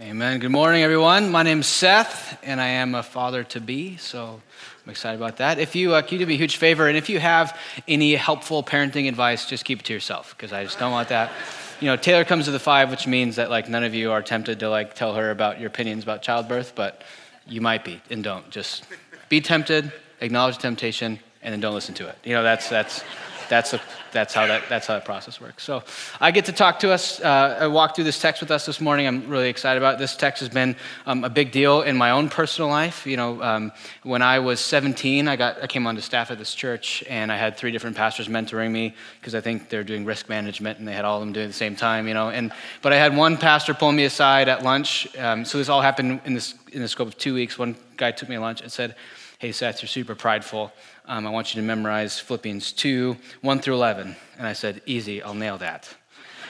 Amen. Good morning, everyone. My name's Seth, and I am a father to be, so I'm excited about that. If you uh, can you do me a huge favor, and if you have any helpful parenting advice, just keep it to yourself because I just don't want that. You know, Taylor comes to the five, which means that like none of you are tempted to like tell her about your opinions about childbirth, but you might be, and don't. Just be tempted, acknowledge temptation, and then don't listen to it. You know, that's that's that's, a, that's, how that, that's how that process works. So I get to talk to us, uh, walk through this text with us this morning. I'm really excited about it. This text has been um, a big deal in my own personal life. You know, um, when I was 17, I, got, I came onto staff at this church, and I had three different pastors mentoring me because I think they're doing risk management, and they had all of them doing it at the same time, you know. And, but I had one pastor pull me aside at lunch. Um, so this all happened in, this, in the scope of two weeks. One guy took me to lunch and said, hey, Seth, you're super prideful. Um, I want you to memorize Philippians 2, 1 through 11. And I said, easy, I'll nail that.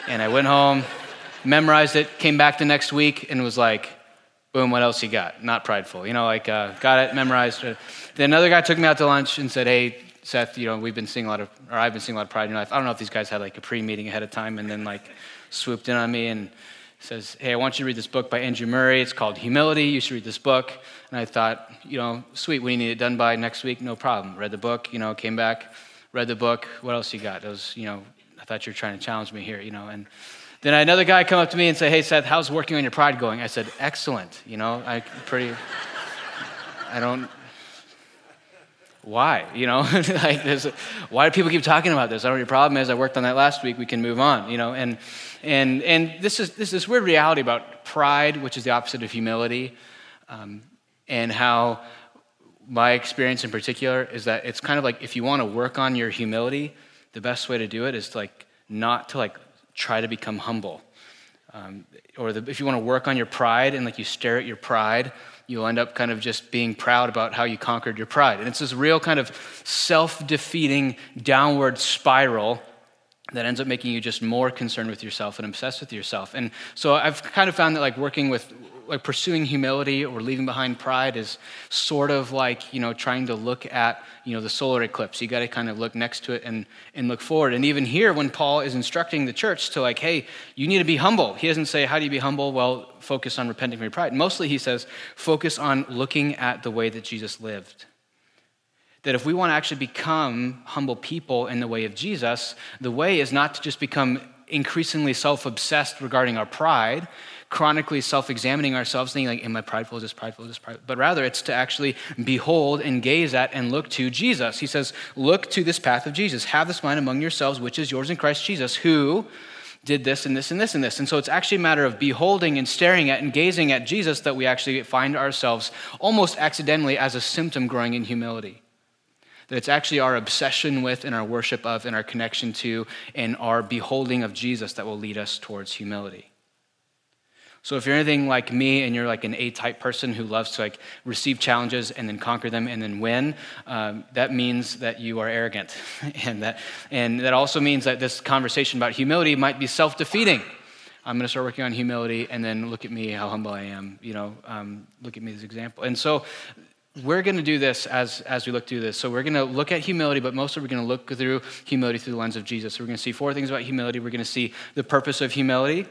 And I went home, memorized it, came back the next week, and was like, boom, what else you got? Not prideful. You know, like, uh, got it, memorized. Then another guy took me out to lunch and said, hey, Seth, you know, we've been seeing a lot of, or I've been seeing a lot of pride in your life. I don't know if these guys had like a pre meeting ahead of time and then like swooped in on me and says, Hey, I want you to read this book by Andrew Murray. It's called Humility. You should read this book. And I thought, you know, sweet, you need it done by next week, no problem. Read the book, you know, came back, read the book. What else you got? It was, you know, I thought you were trying to challenge me here, you know. And then another guy come up to me and say, Hey, Seth, how's working on your pride going? I said, Excellent. You know, I pretty, I don't, why? You know, like this, why do people keep talking about this? I don't know your problem is. I worked on that last week. We can move on, you know. And, and, and this is this, this weird reality about pride, which is the opposite of humility, um, and how my experience in particular is that it's kind of like if you want to work on your humility, the best way to do it is to like not to like try to become humble. Um, or the, if you want to work on your pride and like you stare at your pride, you'll end up kind of just being proud about how you conquered your pride. And it's this real kind of self defeating downward spiral that ends up making you just more concerned with yourself and obsessed with yourself. And so I've kind of found that like working with like pursuing humility or leaving behind pride is sort of like you know trying to look at you know the solar eclipse. You got to kind of look next to it and and look forward. And even here when paul is instructing the church to like hey you need to be humble he doesn't say how do you be humble? Well focus on repenting from your pride. Mostly he says focus on looking at the way that jesus lived. That if we want to actually become humble people in the way of jesus the way is not to just become increasingly self-obsessed regarding our pride chronically self examining ourselves, thinking, like, am I prideful? Is this prideful? Is this prideful? But rather, it's to actually behold and gaze at and look to Jesus. He says, look to this path of Jesus. Have this mind among yourselves, which is yours in Christ Jesus, who did this and this and this and this. And so it's actually a matter of beholding and staring at and gazing at Jesus that we actually find ourselves almost accidentally as a symptom growing in humility that it's actually our obsession with and our worship of and our connection to and our beholding of Jesus that will lead us towards humility. So if you're anything like me and you're like an A-type person who loves to like receive challenges and then conquer them and then win, um, that means that you are arrogant, and that and that also means that this conversation about humility might be self-defeating. I'm going to start working on humility, and then look at me, how humble I am. You know, um, look at me as an example. And so we're going to do this as, as we look through this. So we're going to look at humility, but mostly we're going to look through humility through the lens of Jesus. So we're going to see four things about humility. We're going to see the purpose of humility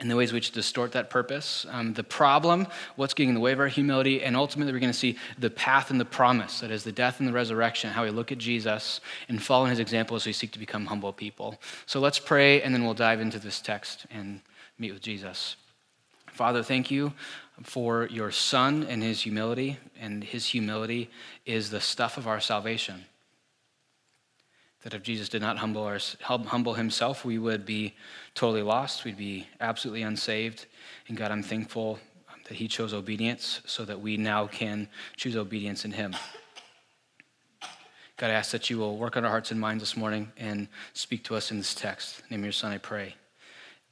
and the ways which distort that purpose, um, the problem, what's getting in the way of our humility, and ultimately we're going to see the path and the promise that is the death and the resurrection, how we look at Jesus and follow his example as we seek to become humble people. So let's pray, and then we'll dive into this text and meet with Jesus. Father, thank you for your Son and his humility, and his humility is the stuff of our salvation that if Jesus did not humble, our, humble himself, we would be totally lost. We'd be absolutely unsaved. And God, I'm thankful um, that he chose obedience so that we now can choose obedience in him. God, I ask that you will work on our hearts and minds this morning and speak to us in this text. In the name of your son, I pray.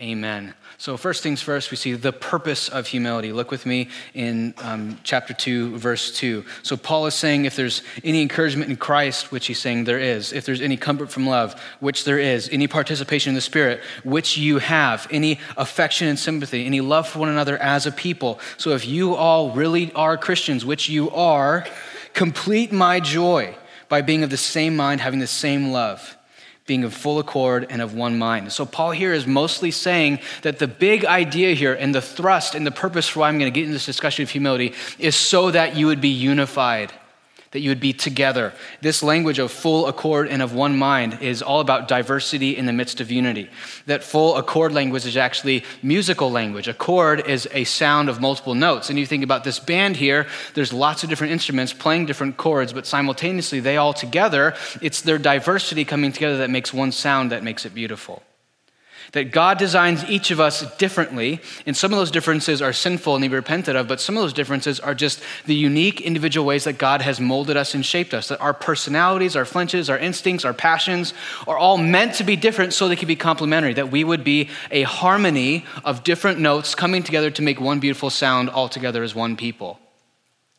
Amen. So, first things first, we see the purpose of humility. Look with me in um, chapter 2, verse 2. So, Paul is saying if there's any encouragement in Christ, which he's saying there is, if there's any comfort from love, which there is, any participation in the Spirit, which you have, any affection and sympathy, any love for one another as a people. So, if you all really are Christians, which you are, complete my joy by being of the same mind, having the same love being of full accord and of one mind. So, Paul here is mostly saying that the big idea here and the thrust and the purpose for why I'm going to get into this discussion of humility is so that you would be unified that you would be together. This language of full accord and of one mind is all about diversity in the midst of unity. That full accord language is actually musical language. A chord is a sound of multiple notes. And you think about this band here, there's lots of different instruments playing different chords, but simultaneously they all together, it's their diversity coming together that makes one sound that makes it beautiful. That God designs each of us differently, and some of those differences are sinful and need to be repented of, but some of those differences are just the unique individual ways that God has molded us and shaped us. That our personalities, our flinches, our instincts, our passions are all meant to be different so they can be complementary. That we would be a harmony of different notes coming together to make one beautiful sound all together as one people.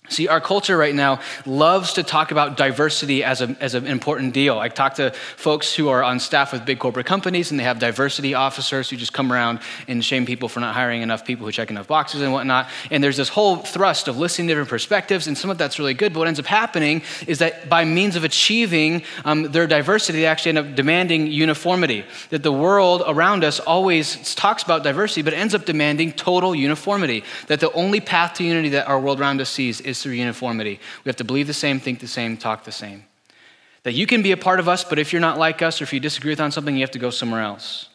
See, our culture right now loves to talk about diversity as, a, as an important deal. I talk to folks who are on staff with big corporate companies and they have diversity officers who just come around and shame people for not hiring enough people who check enough boxes and whatnot. And there's this whole thrust of listening to different perspectives, and some of that's really good. But what ends up happening is that by means of achieving um, their diversity, they actually end up demanding uniformity. That the world around us always talks about diversity, but ends up demanding total uniformity. That the only path to unity that our world around us sees is through uniformity. We have to believe the same, think the same, talk the same. That you can be a part of us, but if you're not like us or if you disagree with on something, you have to go somewhere else.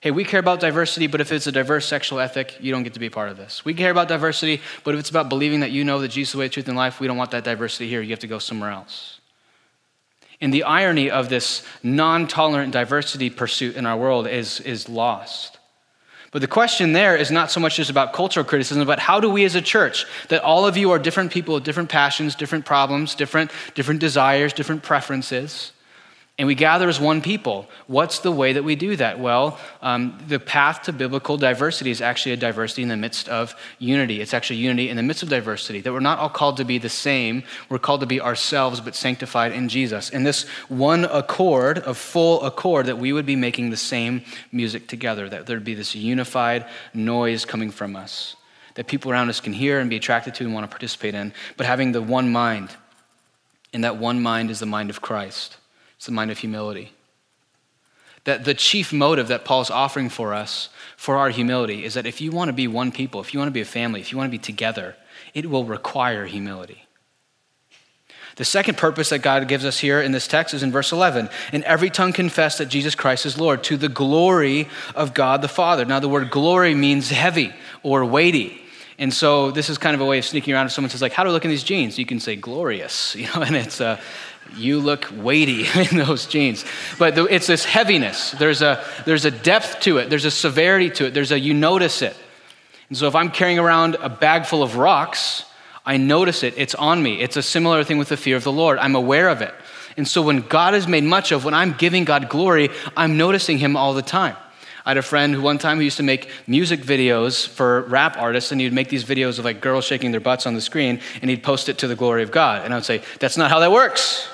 Hey, we care about diversity, but if it's a diverse sexual ethic, you don't get to be a part of this. We care about diversity, but if it's about believing that you know that Jesus is the way, truth, and life, we don't want that diversity here. You have to go somewhere else. And the irony of this non tolerant diversity pursuit in our world is, is lost. But the question there is not so much just about cultural criticism, but how do we as a church, that all of you are different people with different passions, different problems, different, different desires, different preferences, and we gather as one people. What's the way that we do that? Well, um, the path to biblical diversity is actually a diversity in the midst of unity. It's actually unity in the midst of diversity, that we're not all called to be the same. We're called to be ourselves, but sanctified in Jesus. In this one accord, of full accord, that we would be making the same music together, that there'd be this unified noise coming from us, that people around us can hear and be attracted to and want to participate in, but having the one mind. And that one mind is the mind of Christ. It's the mind of humility. That the chief motive that Paul's offering for us for our humility is that if you want to be one people, if you want to be a family, if you want to be together, it will require humility. The second purpose that God gives us here in this text is in verse 11. And every tongue confess that Jesus Christ is Lord to the glory of God the Father. Now, the word glory means heavy or weighty. And so this is kind of a way of sneaking around if someone says, like, how do I look in these jeans? You can say glorious, you know, and it's, uh, you look weighty in those jeans. But it's this heaviness. There's a, there's a depth to it, there's a severity to it, there's a you notice it. And so if I'm carrying around a bag full of rocks, I notice it, it's on me. It's a similar thing with the fear of the Lord. I'm aware of it. And so when God is made much of, when I'm giving God glory, I'm noticing Him all the time. I had a friend who one time used to make music videos for rap artists, and he'd make these videos of like girls shaking their butts on the screen, and he'd post it to the glory of God. And I would say, That's not how that works.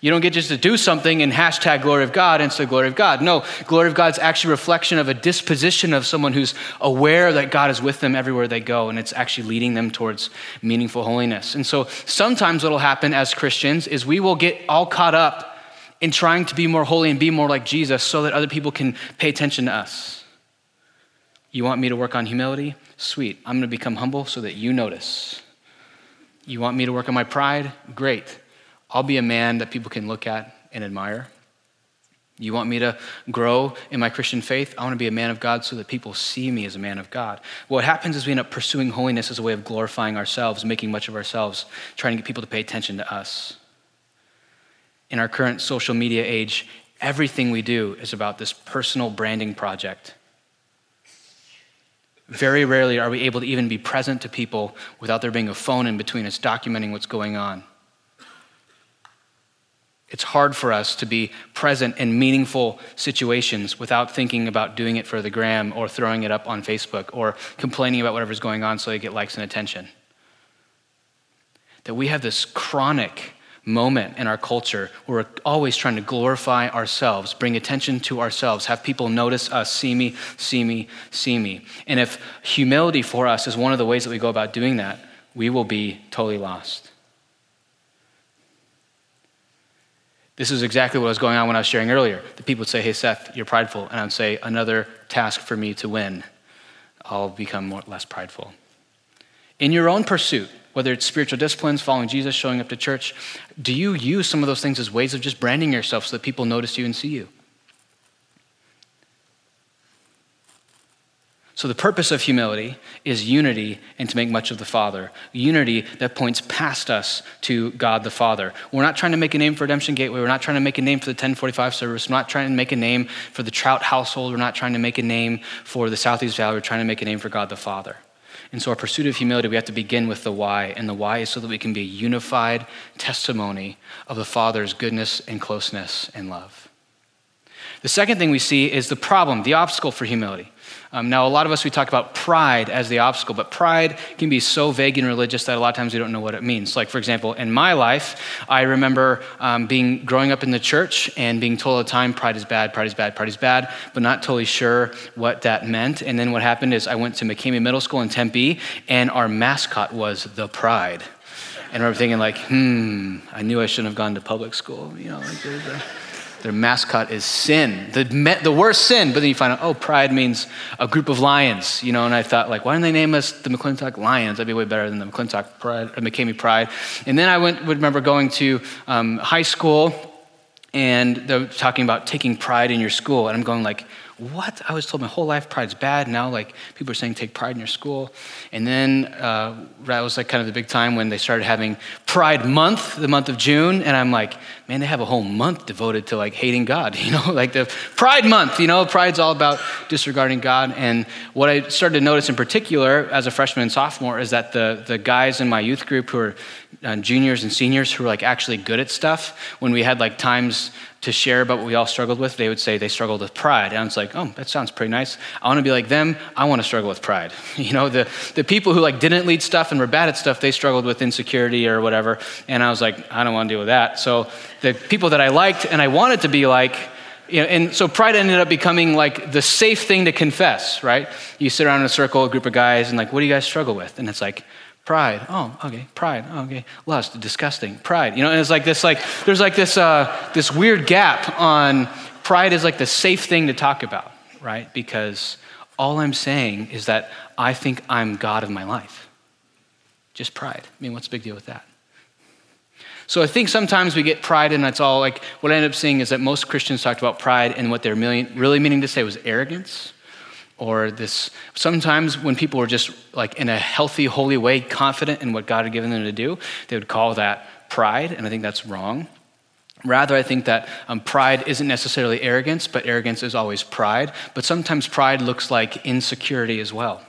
You don't get just to do something and hashtag glory of God and say glory of God. No, glory of God's actually a reflection of a disposition of someone who's aware that God is with them everywhere they go, and it's actually leading them towards meaningful holiness. And so sometimes what'll happen as Christians is we will get all caught up in trying to be more holy and be more like Jesus so that other people can pay attention to us. You want me to work on humility? Sweet. I'm going to become humble so that you notice. You want me to work on my pride? Great. I'll be a man that people can look at and admire. You want me to grow in my Christian faith? I want to be a man of God so that people see me as a man of God. What happens is we end up pursuing holiness as a way of glorifying ourselves, making much of ourselves, trying to get people to pay attention to us. In our current social media age, everything we do is about this personal branding project. Very rarely are we able to even be present to people without there being a phone in between us documenting what's going on. It's hard for us to be present in meaningful situations without thinking about doing it for the gram or throwing it up on Facebook or complaining about whatever's going on so they get likes and attention. That we have this chronic moment in our culture where we're always trying to glorify ourselves, bring attention to ourselves, have people notice us, see me, see me, see me. And if humility for us is one of the ways that we go about doing that, we will be totally lost. This is exactly what was going on when I was sharing earlier. The people would say, Hey, Seth, you're prideful. And I would say, Another task for me to win. I'll become more, less prideful. In your own pursuit, whether it's spiritual disciplines, following Jesus, showing up to church, do you use some of those things as ways of just branding yourself so that people notice you and see you? So, the purpose of humility is unity and to make much of the Father. Unity that points past us to God the Father. We're not trying to make a name for Redemption Gateway. We're not trying to make a name for the 1045 service. We're not trying to make a name for the Trout household. We're not trying to make a name for the Southeast Valley. We're trying to make a name for God the Father. And so, our pursuit of humility, we have to begin with the why. And the why is so that we can be a unified testimony of the Father's goodness and closeness and love. The second thing we see is the problem, the obstacle for humility. Um, now, a lot of us, we talk about pride as the obstacle, but pride can be so vague and religious that a lot of times we don't know what it means. Like, for example, in my life, I remember um, being growing up in the church and being told all the time, pride is bad, pride is bad, pride is bad, but not totally sure what that meant. And then what happened is I went to McKemy Middle School in Tempe, and our mascot was the pride. And I remember thinking, like, hmm, I knew I shouldn't have gone to public school. You know, like, their mascot is sin, the, the worst sin. But then you find out, oh, pride means a group of lions, you know. And I thought, like, why didn't they name us the McClintock Lions? That'd be way better than the McClintock Pride, or McKemy Pride. And then I went, would remember going to um, high school, and they're talking about taking pride in your school, and I'm going like, what? I was told my whole life pride's bad. Now, like, people are saying take pride in your school. And then uh, that was like kind of the big time when they started having Pride Month, the month of June. And I'm like, man, they have a whole month devoted to like hating God, you know, like the Pride Month, you know, Pride's all about disregarding God. And what I started to notice in particular as a freshman and sophomore is that the, the guys in my youth group who are uh, juniors and seniors who were like actually good at stuff, when we had like times to share about what we all struggled with, they would say they struggled with pride. And I was like, oh, that sounds pretty nice. I want to be like them. I want to struggle with pride. You know, the, the people who like didn't lead stuff and were bad at stuff, they struggled with insecurity or whatever. And I was like, I don't want to deal with that. So the people that I liked and I wanted to be like, you know, and so pride ended up becoming like the safe thing to confess, right? You sit around in a circle, a group of guys, and like, what do you guys struggle with? And it's like, Pride. Oh, okay. Pride. Oh, okay. Lust. Disgusting. Pride. You know, and it's like this. Like there's like this uh, this weird gap on pride is like the safe thing to talk about, right? Because all I'm saying is that I think I'm God of my life. Just pride. I mean, what's the big deal with that? So I think sometimes we get pride, and that's all. Like what I end up seeing is that most Christians talked about pride, and what they're really meaning to say was arrogance or this sometimes when people were just like in a healthy holy way confident in what god had given them to do they would call that pride and i think that's wrong. Rather i think that um, pride isn't necessarily arrogance but arrogance is always pride. But sometimes pride looks like insecurity as well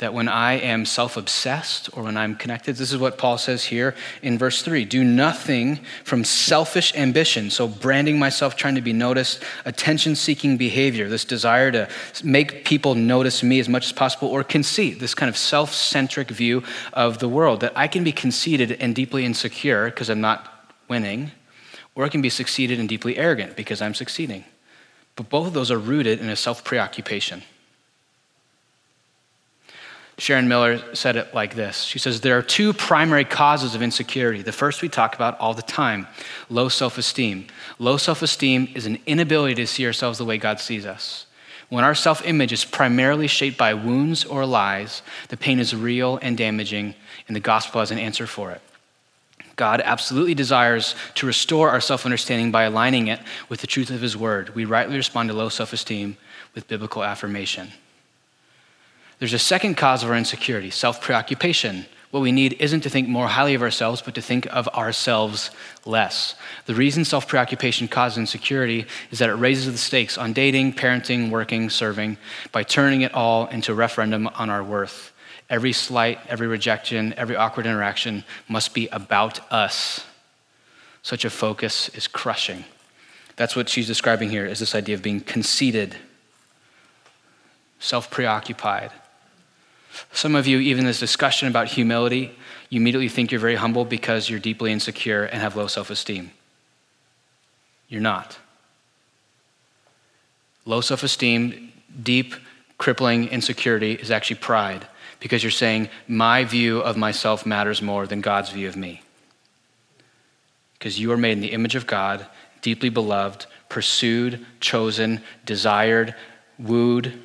that when I am self obsessed or when I'm connected, this is what Paul says here in verse 3 do nothing from selfish ambition, so branding myself, trying to be noticed, attention seeking behavior, this desire to make people notice me as much as possible, or conceit, this kind of self centric view of the world, that I can be conceited and deeply insecure because I'm not winning, or I can be succeeded and deeply arrogant because I'm succeeding. But both of those are rooted in a self preoccupation. Sharon Miller said it like this She says, There are two primary causes of insecurity. The first we talk about all the time low self esteem. Low self esteem is an inability to see ourselves the way God sees us. When our self image is primarily shaped by wounds or lies, the pain is real and damaging, and the gospel has an answer for it. God absolutely desires to restore our self understanding by aligning it with the truth of His word. We rightly respond to low self esteem with biblical affirmation. There's a second cause of our insecurity self preoccupation. What we need isn't to think more highly of ourselves, but to think of ourselves less. The reason self preoccupation causes insecurity is that it raises the stakes on dating, parenting, working, serving by turning it all into a referendum on our worth. Every slight, every rejection, every awkward interaction must be about us. Such a focus is crushing. That's what she's describing here is this idea of being conceited, self preoccupied. Some of you, even this discussion about humility, you immediately think you're very humble because you're deeply insecure and have low self esteem. You're not. Low self esteem, deep, crippling insecurity is actually pride because you're saying, my view of myself matters more than God's view of me. because you are made in the image of God, deeply beloved, pursued, chosen, desired, wooed,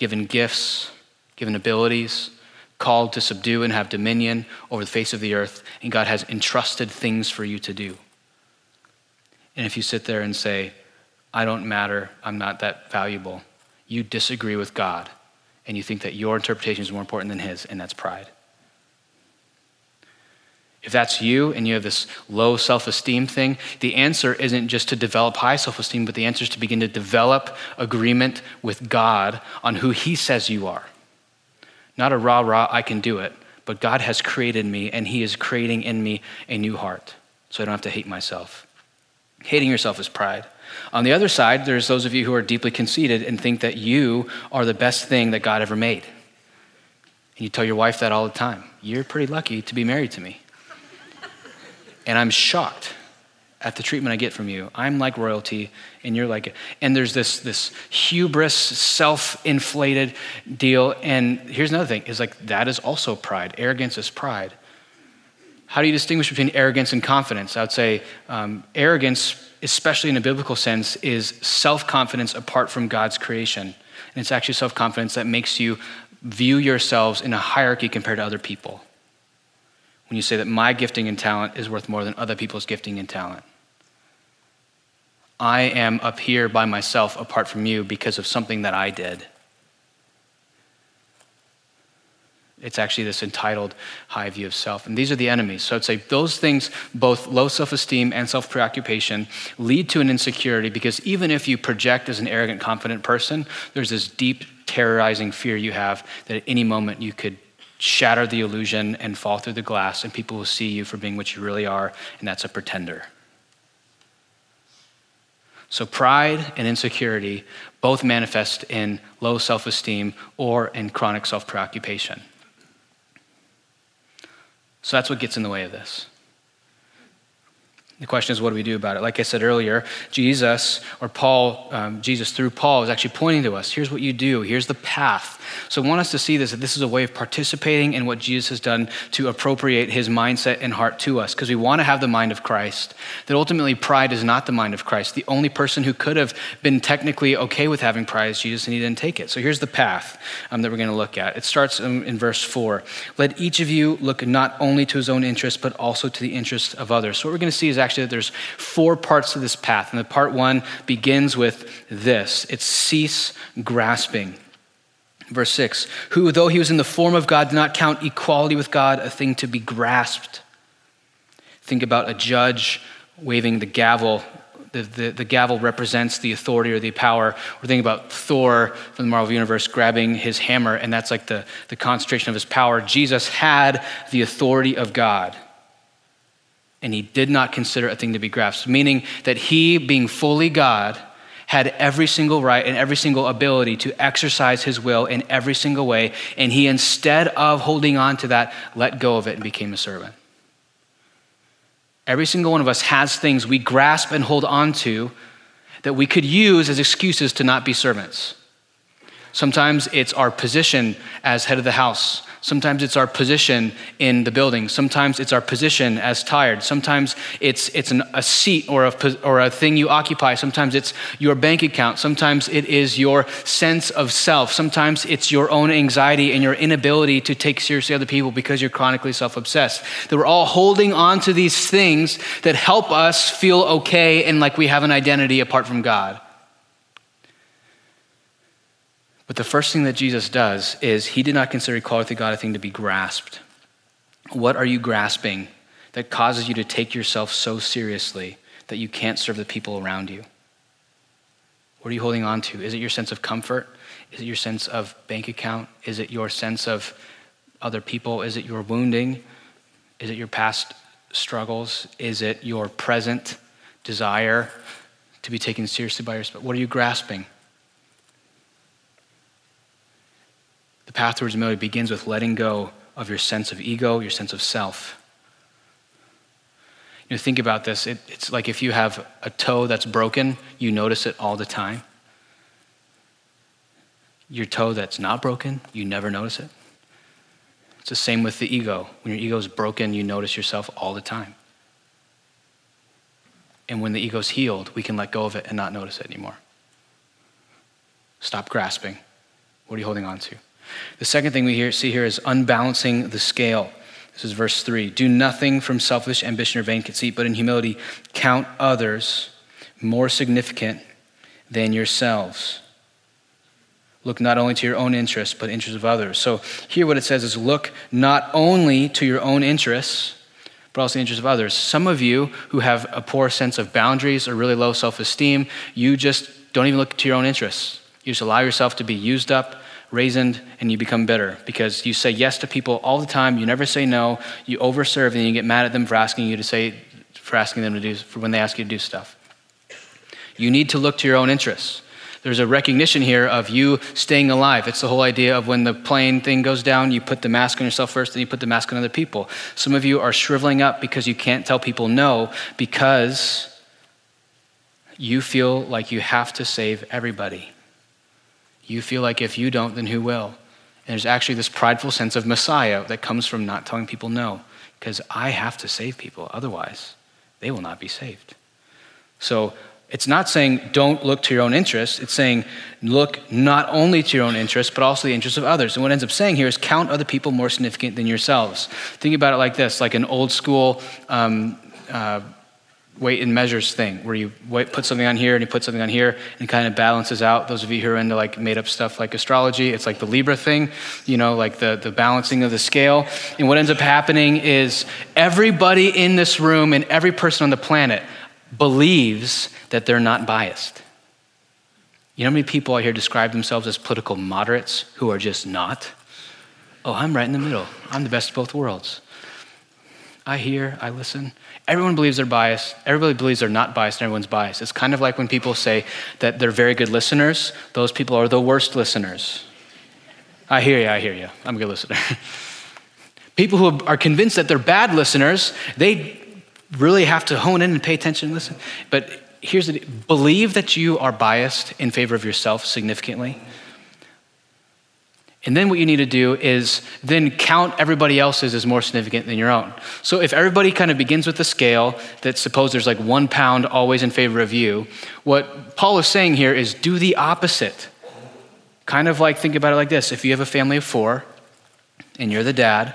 given gifts, given abilities, called to subdue and have dominion over the face of the earth, and God has entrusted things for you to do. And if you sit there and say, I don't matter, I'm not that valuable, you disagree with God and you think that your interpretation is more important than His, and that's pride. If that's you and you have this low self esteem thing, the answer isn't just to develop high self esteem, but the answer is to begin to develop agreement with God on who He says you are. Not a rah rah, I can do it, but God has created me and He is creating in me a new heart. So I don't have to hate myself. Hating yourself is pride. On the other side, there's those of you who are deeply conceited and think that you are the best thing that God ever made. And you tell your wife that all the time. You're pretty lucky to be married to me. And I'm shocked at the treatment I get from you. I'm like royalty, and you're like, and there's this this hubris, self-inflated deal. And here's another thing: is like that is also pride. Arrogance is pride. How do you distinguish between arrogance and confidence? I would say um, arrogance, especially in a biblical sense, is self-confidence apart from God's creation, and it's actually self-confidence that makes you view yourselves in a hierarchy compared to other people when you say that my gifting and talent is worth more than other people's gifting and talent. I am up here by myself apart from you because of something that I did. It's actually this entitled high view of self. And these are the enemies. So I'd say those things, both low self esteem and self preoccupation, lead to an insecurity because even if you project as an arrogant, confident person, there's this deep, terrorizing fear you have that at any moment you could shatter the illusion and fall through the glass, and people will see you for being what you really are, and that's a pretender. So, pride and insecurity both manifest in low self esteem or in chronic self preoccupation. So, that's what gets in the way of this. The question is, what do we do about it? Like I said earlier, Jesus, or Paul, um, Jesus through Paul, is actually pointing to us here's what you do, here's the path. So I want us to see this that this is a way of participating in what Jesus has done to appropriate his mindset and heart to us, because we want to have the mind of Christ. That ultimately, pride is not the mind of Christ. The only person who could have been technically okay with having pride is Jesus, and he didn't take it. So here's the path um, that we're going to look at. It starts in, in verse 4. Let each of you look not only to his own interest, but also to the interest of others. So what we're going to see is actually actually that there's four parts to this path. And the part one begins with this it's cease grasping. Verse 6 Who, though he was in the form of God, did not count equality with God a thing to be grasped. Think about a judge waving the gavel. The, the, the, gavel represents the authority or the power. Or think about Thor from the Marvel Universe grabbing his hammer, and that's like the, the concentration of his power. Jesus had the authority of God and he did not consider a thing to be grasped, meaning that he, being fully God, had every single right and every single ability to exercise his will in every single way, and he, instead of holding on to that, let go of it and became a servant. Every single one of us has things we grasp and hold on to that we could use as excuses to not be servants. Sometimes it's our position as head of the house. Sometimes it's our position in the building. Sometimes it's our position as tired. Sometimes it's, it's an, a seat or a, or a thing you occupy. Sometimes it's your bank account. Sometimes it is your sense of self. Sometimes it's your own anxiety and your inability to take seriously other people because you're chronically self obsessed. That we're all holding on to these things that help us feel okay and like we have an identity apart from God. But the first thing that Jesus does is he did not consider equality with God a thing to be grasped. What are you grasping that causes you to take yourself so seriously that you can't serve the people around you? What are you holding on to? Is it your sense of comfort? Is it your sense of bank account? Is it your sense of other people? Is it your wounding? Is it your past struggles? Is it your present desire to be taken seriously by your spouse? What are you grasping? The path towards humility begins with letting go of your sense of ego, your sense of self. You know, think about this. It, it's like if you have a toe that's broken, you notice it all the time. Your toe that's not broken, you never notice it. It's the same with the ego. When your ego is broken, you notice yourself all the time. And when the ego's healed, we can let go of it and not notice it anymore. Stop grasping. What are you holding on to? The second thing we hear, see here is unbalancing the scale. This is verse 3. Do nothing from selfish ambition or vain conceit, but in humility count others more significant than yourselves. Look not only to your own interests, but interests of others. So here what it says is look not only to your own interests, but also the interests of others. Some of you who have a poor sense of boundaries or really low self esteem, you just don't even look to your own interests. You just allow yourself to be used up, raised, and you become bitter because you say yes to people all the time. You never say no. You overserve, and you get mad at them for asking you to say, for asking them to do, for when they ask you to do stuff. You need to look to your own interests. There's a recognition here of you staying alive. It's the whole idea of when the plane thing goes down, you put the mask on yourself first, then you put the mask on other people. Some of you are shriveling up because you can't tell people no because you feel like you have to save everybody. You feel like if you don't, then who will? And there's actually this prideful sense of Messiah that comes from not telling people no, because I have to save people. Otherwise, they will not be saved. So it's not saying don't look to your own interests. It's saying look not only to your own interests, but also the interests of others. And what ends up saying here is count other people more significant than yourselves. Think about it like this like an old school um, uh, weight and measures thing where you put something on here and you put something on here and kind of balances out. Those of you who are into like made up stuff like astrology it's like the libra thing you know like the, the balancing of the scale. And what ends up happening is everybody in this room and every person on the planet believes that they're not biased. You know how many people i hear describe themselves as political moderates who are just not? Oh i'm right in the middle. I'm the best of both worlds I hear, I listen. Everyone believes they're biased. Everybody believes they're not biased, and everyone's biased. It's kind of like when people say that they're very good listeners, those people are the worst listeners. I hear you, I hear you. I'm a good listener. people who are convinced that they're bad listeners, they really have to hone in and pay attention and listen. But here's the believe that you are biased in favor of yourself significantly and then what you need to do is then count everybody else's as more significant than your own. So if everybody kind of begins with a scale that suppose there's like one pound always in favor of you, what Paul is saying here is do the opposite. Kind of like think about it like this if you have a family of four and you're the dad,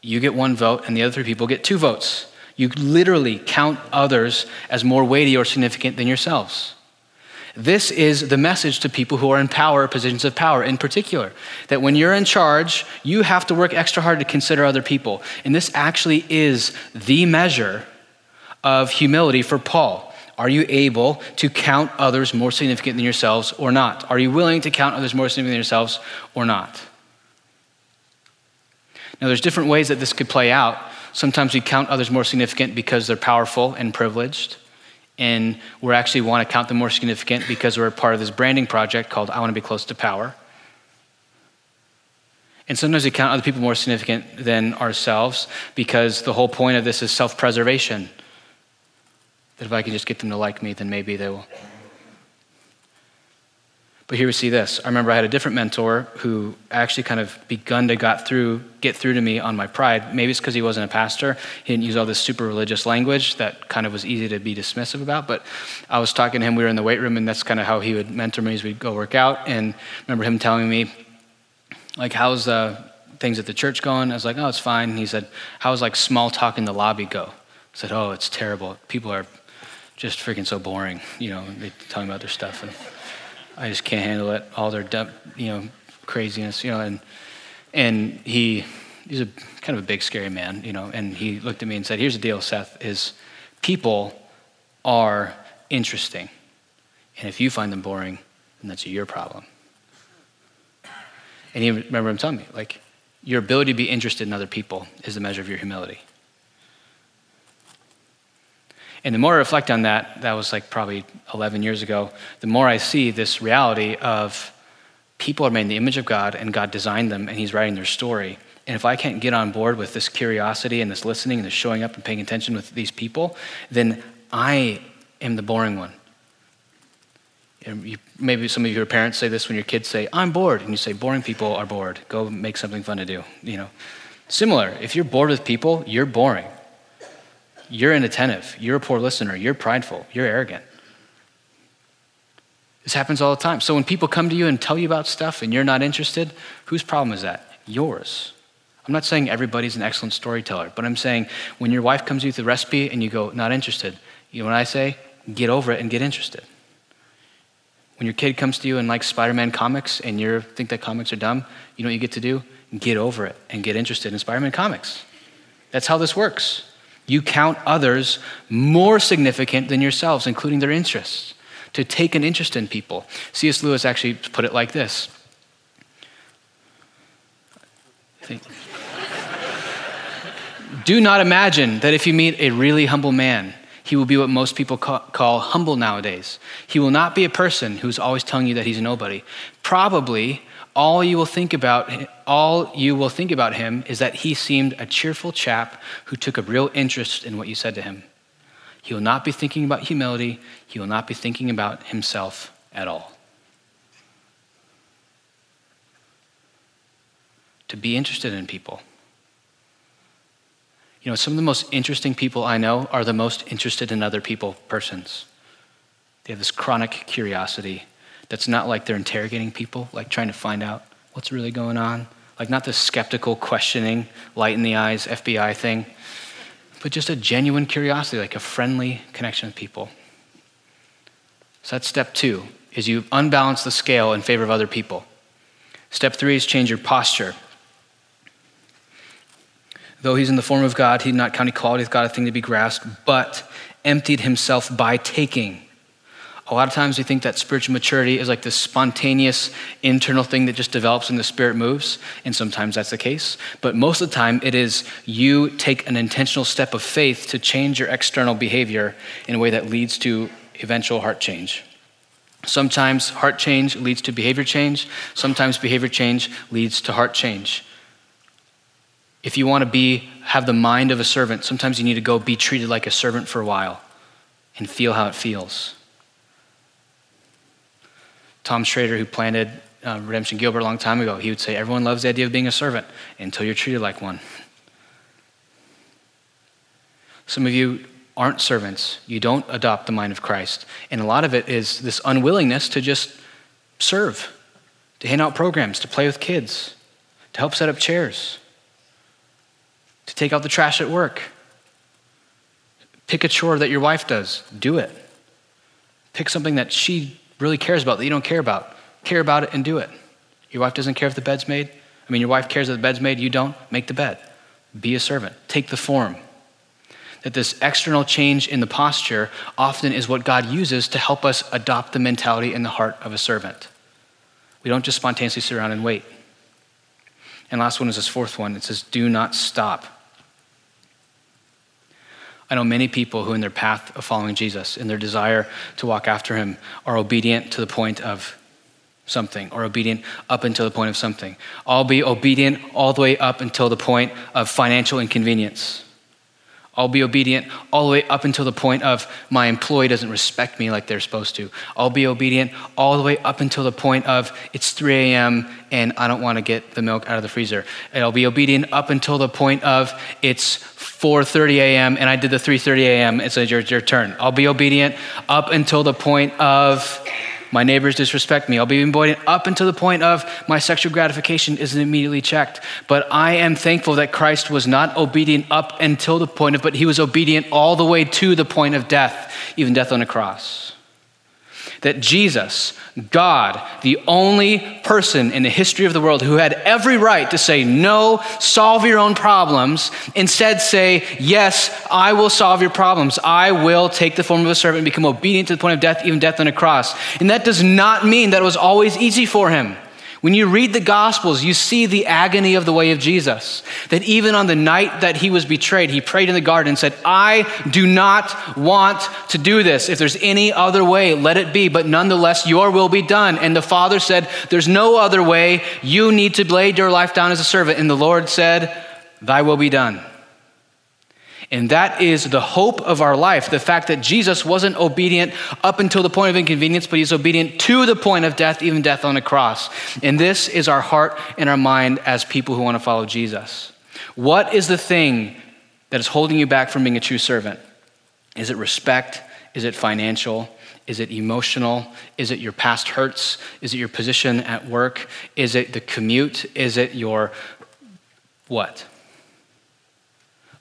you get one vote and the other three people get two votes. You literally count others as more weighty or significant than yourselves. This is the message to people who are in power, positions of power in particular. That when you're in charge, you have to work extra hard to consider other people. And this actually is the measure of humility for Paul. Are you able to count others more significant than yourselves or not? Are you willing to count others more significant than yourselves or not? Now, there's different ways that this could play out. Sometimes we count others more significant because they're powerful and privileged and we actually want to count them more significant because we're part of this branding project called I Want to Be Close to Power. And sometimes we count other people more significant than ourselves because the whole point of this is self preservation. That if I can just get them to like me, then maybe they will. But here we see this. I remember I had a different mentor who actually kind of begun to got through, get through to me on my pride. Maybe it's because he wasn't a pastor. He didn't use all this super religious language that kind of was easy to be dismissive about. But I was talking to him. We were in the weight room, and that's kind of how he would mentor me as we'd go work out. And I remember him telling me, like, how's uh, things at the church going? I was like, oh, it's fine. And he said, how's like small talk in the lobby go? I said, oh, it's terrible. People are just freaking so boring. You know, they me about their stuff. And I just can't handle it. All their, you know, craziness, you know, and and he he's a kind of a big, scary man, you know. And he looked at me and said, "Here's the deal, Seth: is people are interesting, and if you find them boring, then that's your problem." And he remember him telling me, like, your ability to be interested in other people is the measure of your humility. And the more I reflect on that, that was like probably 11 years ago, the more I see this reality of people are made in the image of God and God designed them and He's writing their story. And if I can't get on board with this curiosity and this listening and this showing up and paying attention with these people, then I am the boring one. You, maybe some of your parents say this when your kids say, I'm bored. And you say, boring people are bored. Go make something fun to do. You know, Similar, if you're bored with people, you're boring. You're inattentive, you're a poor listener, you're prideful, you're arrogant. This happens all the time. So when people come to you and tell you about stuff and you're not interested, whose problem is that? Yours. I'm not saying everybody's an excellent storyteller, but I'm saying when your wife comes to you with a recipe and you go, not interested, you know what I say? Get over it and get interested. When your kid comes to you and likes Spider Man comics and you think that comics are dumb, you know what you get to do? Get over it and get interested in Spider Man comics. That's how this works. You count others more significant than yourselves, including their interests, to take an interest in people. C.S. Lewis actually put it like this Do not imagine that if you meet a really humble man, he will be what most people call, humble nowadays. He will not be a person who's always telling you that he's nobody. Probably all you will think about all you will think about him is that he seemed a cheerful chap who took a real interest in what you said to him. He will not be thinking about humility, he will not be thinking about himself at all. To be interested in people. You know, some of the most interesting people I know are the most interested in other people persons. They have this chronic curiosity that's not like they're interrogating people, like trying to find out what's really going on. Like, not the skeptical, questioning, light in the eyes, FBI thing, but just a genuine curiosity, like a friendly connection with people. So that's step two, is you unbalance the scale in favor of other people. Step three is change your posture. Though he's in the form of God, he did not count equality with God a thing to be grasped, but emptied himself by taking. A lot of times we think that spiritual maturity is like this spontaneous internal thing that just develops and the spirit moves, and sometimes that's the case. But most of the time, it is you take an intentional step of faith to change your external behavior in a way that leads to eventual heart change. Sometimes heart change leads to behavior change, sometimes behavior change leads to heart change. If you want to be have the mind of a servant, sometimes you need to go be treated like a servant for a while and feel how it feels. Tom Shrader, who planted uh, Redemption Gilbert a long time ago, he would say, Everyone loves the idea of being a servant until you're treated like one. Some of you aren't servants. You don't adopt the mind of Christ. And a lot of it is this unwillingness to just serve, to hand out programs, to play with kids, to help set up chairs to take out the trash at work. Pick a chore that your wife does, do it. Pick something that she really cares about that you don't care about. Care about it and do it. Your wife doesn't care if the bed's made. I mean, your wife cares if the bed's made, you don't. Make the bed. Be a servant. Take the form. That this external change in the posture often is what God uses to help us adopt the mentality and the heart of a servant. We don't just spontaneously sit around and wait. And last one is this fourth one. It says, do not stop. I know many people who, in their path of following Jesus, in their desire to walk after him, are obedient to the point of something, or obedient up until the point of something. I'll be obedient all the way up until the point of financial inconvenience. I'll be obedient all the way up until the point of my employee doesn't respect me like they're supposed to. I'll be obedient all the way up until the point of it's 3 a.m. and I don't want to get the milk out of the freezer. And I'll be obedient up until the point of it's 4:30 a.m. and I did the 3:30 a.m. It's your, your turn. I'll be obedient up until the point of my neighbors disrespect me. I'll be obedient up until the point of my sexual gratification isn't immediately checked. But I am thankful that Christ was not obedient up until the point of, but he was obedient all the way to the point of death, even death on a cross that Jesus, God, the only person in the history of the world who had every right to say, no, solve your own problems, instead say, yes, I will solve your problems. I will take the form of a servant and become obedient to the point of death, even death on a cross. And that does not mean that it was always easy for him. When you read the Gospels, you see the agony of the way of Jesus. That even on the night that he was betrayed, he prayed in the garden and said, I do not want to do this. If there's any other way, let it be. But nonetheless, your will be done. And the Father said, There's no other way. You need to lay your life down as a servant. And the Lord said, Thy will be done. And that is the hope of our life the fact that Jesus wasn't obedient up until the point of inconvenience, but he's obedient to the point of death, even death on a cross. And this is our heart and our mind as people who want to follow Jesus. What is the thing that is holding you back from being a true servant? Is it respect? Is it financial? Is it emotional? Is it your past hurts? Is it your position at work? Is it the commute? Is it your what?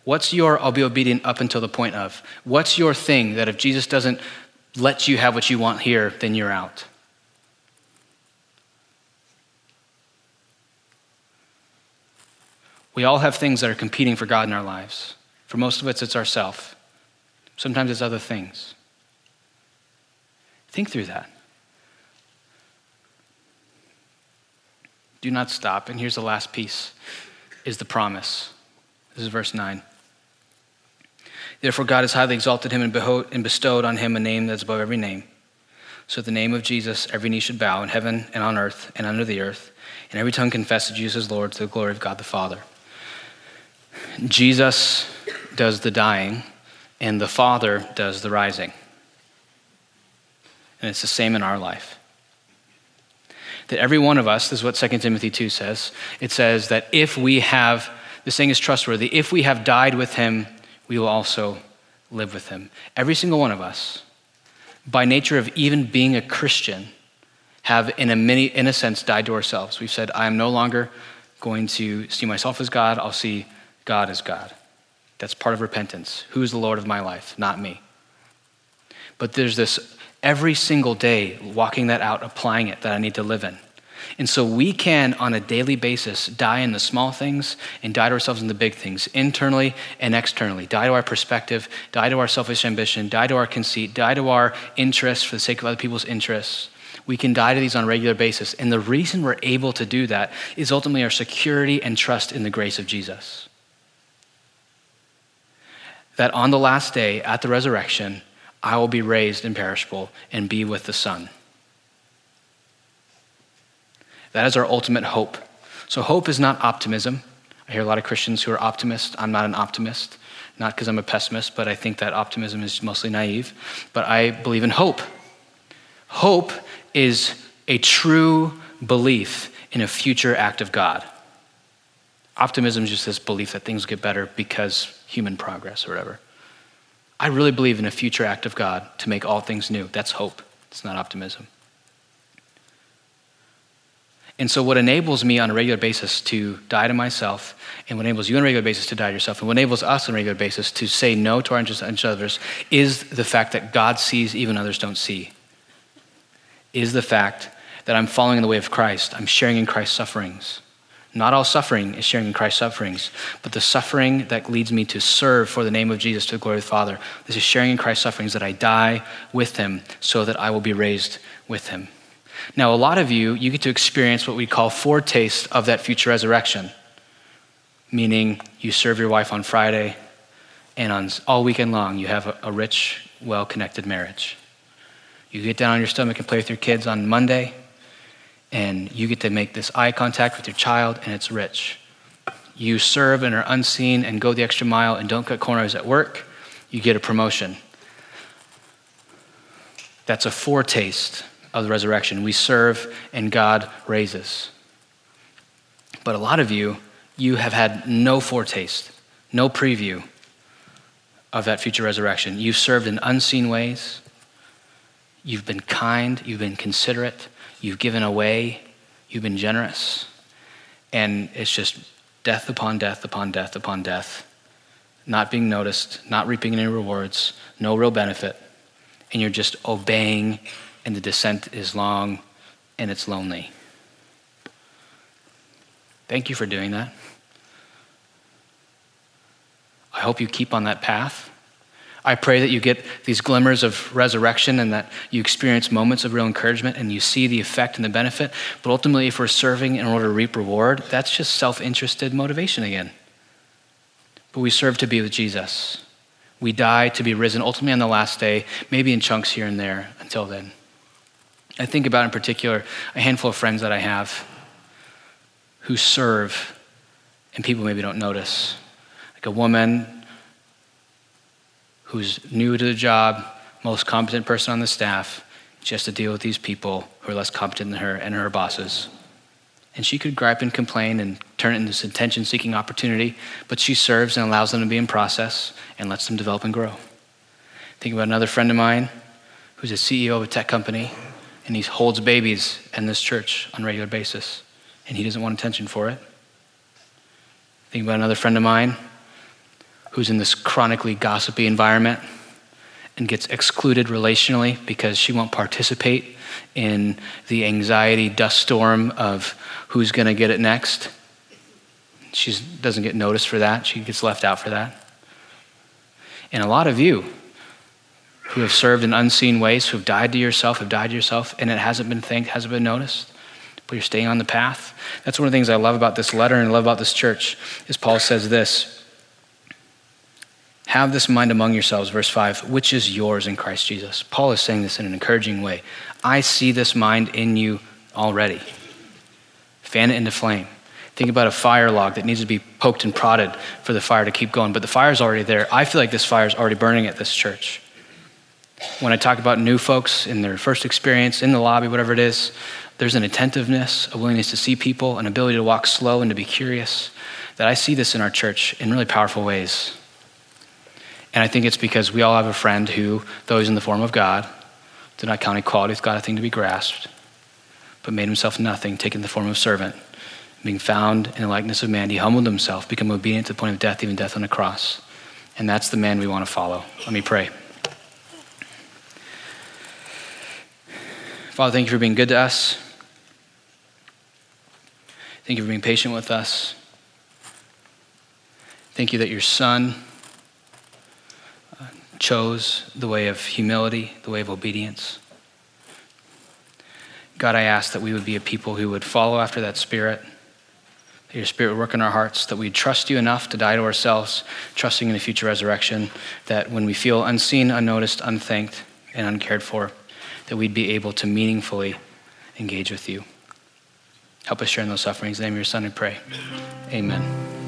What's your I'll be obedient up until the point of? What's your thing that if Jesus doesn't let you have what you want here, then you're out? We all have things that are competing for God in our lives. For most of us, it's ourself. Sometimes it's other things. Think through that. Do not stop. And here's the last piece is the promise. This is verse 9. Therefore, God has highly exalted him and bestowed on him a name that's above every name. So, the name of Jesus, every knee should bow in heaven and on earth and under the earth, and every tongue confess that Jesus is Lord to the glory of God the Father. Jesus does the dying, and the Father does the rising. And it's the same in our life. That every one of us, this is what 2 Timothy 2 says, it says that if we have, this thing is trustworthy, if we have died with him, we will also live with him. Every single one of us, by nature of even being a Christian, have in a, many, in a sense died to ourselves. We've said, I am no longer going to see myself as God, I'll see God as God. That's part of repentance. Who is the Lord of my life? Not me. But there's this every single day walking that out, applying it that I need to live in. And so we can, on a daily basis, die in the small things and die to ourselves in the big things, internally and externally. Die to our perspective, die to our selfish ambition, die to our conceit, die to our interests for the sake of other people's interests. We can die to these on a regular basis. And the reason we're able to do that is ultimately our security and trust in the grace of Jesus. That on the last day, at the resurrection, I will be raised imperishable and be with the Son. That is our ultimate hope. So, hope is not optimism. I hear a lot of Christians who are optimists. I'm not an optimist, not because I'm a pessimist, but I think that optimism is mostly naive. But I believe in hope. Hope is a true belief in a future act of God. Optimism is just this belief that things get better because human progress or whatever. I really believe in a future act of God to make all things new. That's hope, it's not optimism. And so, what enables me on a regular basis to die to myself, and what enables you on a regular basis to die to yourself, and what enables us on a regular basis to say no to our interests and others, is the fact that God sees even others don't see. Is the fact that I'm following in the way of Christ, I'm sharing in Christ's sufferings. Not all suffering is sharing in Christ's sufferings, but the suffering that leads me to serve for the name of Jesus to the glory of the Father. This is sharing in Christ's sufferings that I die with him so that I will be raised with him. Now, a lot of you, you get to experience what we call foretaste of that future resurrection, meaning you serve your wife on Friday, and on all weekend long, you have a, a rich, well connected marriage. You get down on your stomach and play with your kids on Monday, and you get to make this eye contact with your child, and it's rich. You serve and are unseen and go the extra mile and don't cut corners at work, you get a promotion. That's a foretaste of the resurrection. We serve and God raises. But a lot of you, you have had no foretaste, no preview of that future resurrection. You've served in unseen ways. You've been kind, you've been considerate, You've given away, you've been generous. And it's just death upon death upon death upon death, not being noticed, not reaping any rewards, no real benefit. And you're just obeying, and the descent is long and it's lonely. Thank you for doing that. I hope you keep on that path. I pray that you get these glimmers of resurrection and that you experience moments of real encouragement and you see the effect and the benefit. But ultimately, if we're serving in order to reap reward, that's just self interested motivation again. But we serve to be with Jesus. We die to be risen ultimately on the last day, maybe in chunks here and there until then. I think about, in particular, a handful of friends that I have who serve and people maybe don't notice. Like a woman who's new to the job, most competent person on the staff. Has to deal with these people who are less competent than her and her bosses. And she could gripe and complain and turn it into this attention seeking opportunity, but she serves and allows them to be in process and lets them develop and grow. Think about another friend of mine who's a CEO of a tech company, and he holds babies in this church on a regular basis, and he doesn't want attention for it. Think about another friend of mine who's in this chronically gossipy environment and gets excluded relationally because she won't participate in the anxiety dust storm of who's going to get it next. She doesn't get noticed for that, she gets left out for that. And a lot of you who have served in unseen ways, who have died to yourself, have died to yourself, and it hasn't been thanked, hasn't been noticed, but you're staying on the path. That's one of the things I love about this letter and I love about this church, is Paul says this have this mind among yourselves, verse 5, which is yours in Christ Jesus. Paul is saying this in an encouraging way. I see this mind in you already. Fan it into flame. Think about a fire log that needs to be poked and prodded for the fire to keep going, but the fire's already there. I feel like this fire is already burning at this church. When I talk about new folks in their first experience, in the lobby, whatever it is, there's an attentiveness, a willingness to see people, an ability to walk slow and to be curious. That I see this in our church in really powerful ways. And I think it's because we all have a friend who, though he's in the form of God, did not count equality with God a thing to be grasped, but made himself nothing, taking the form of servant. Being found in the likeness of man, he humbled himself, became obedient to the point of death, even death on a cross. And that's the man we want to follow. Let me pray. Father, thank you for being good to us. Thank you for being patient with us. Thank you that your son uh, chose the way of humility, the way of obedience. God, I ask that we would be a people who would follow after that Spirit, that your Spirit would work in our hearts, that we'd trust you enough to die to ourselves, trusting in the future resurrection, that when we feel unseen, unnoticed, unthanked, and uncared for, that we'd be able to meaningfully engage with you. Help us share in those sufferings. In the name of your Son, we pray. Amen.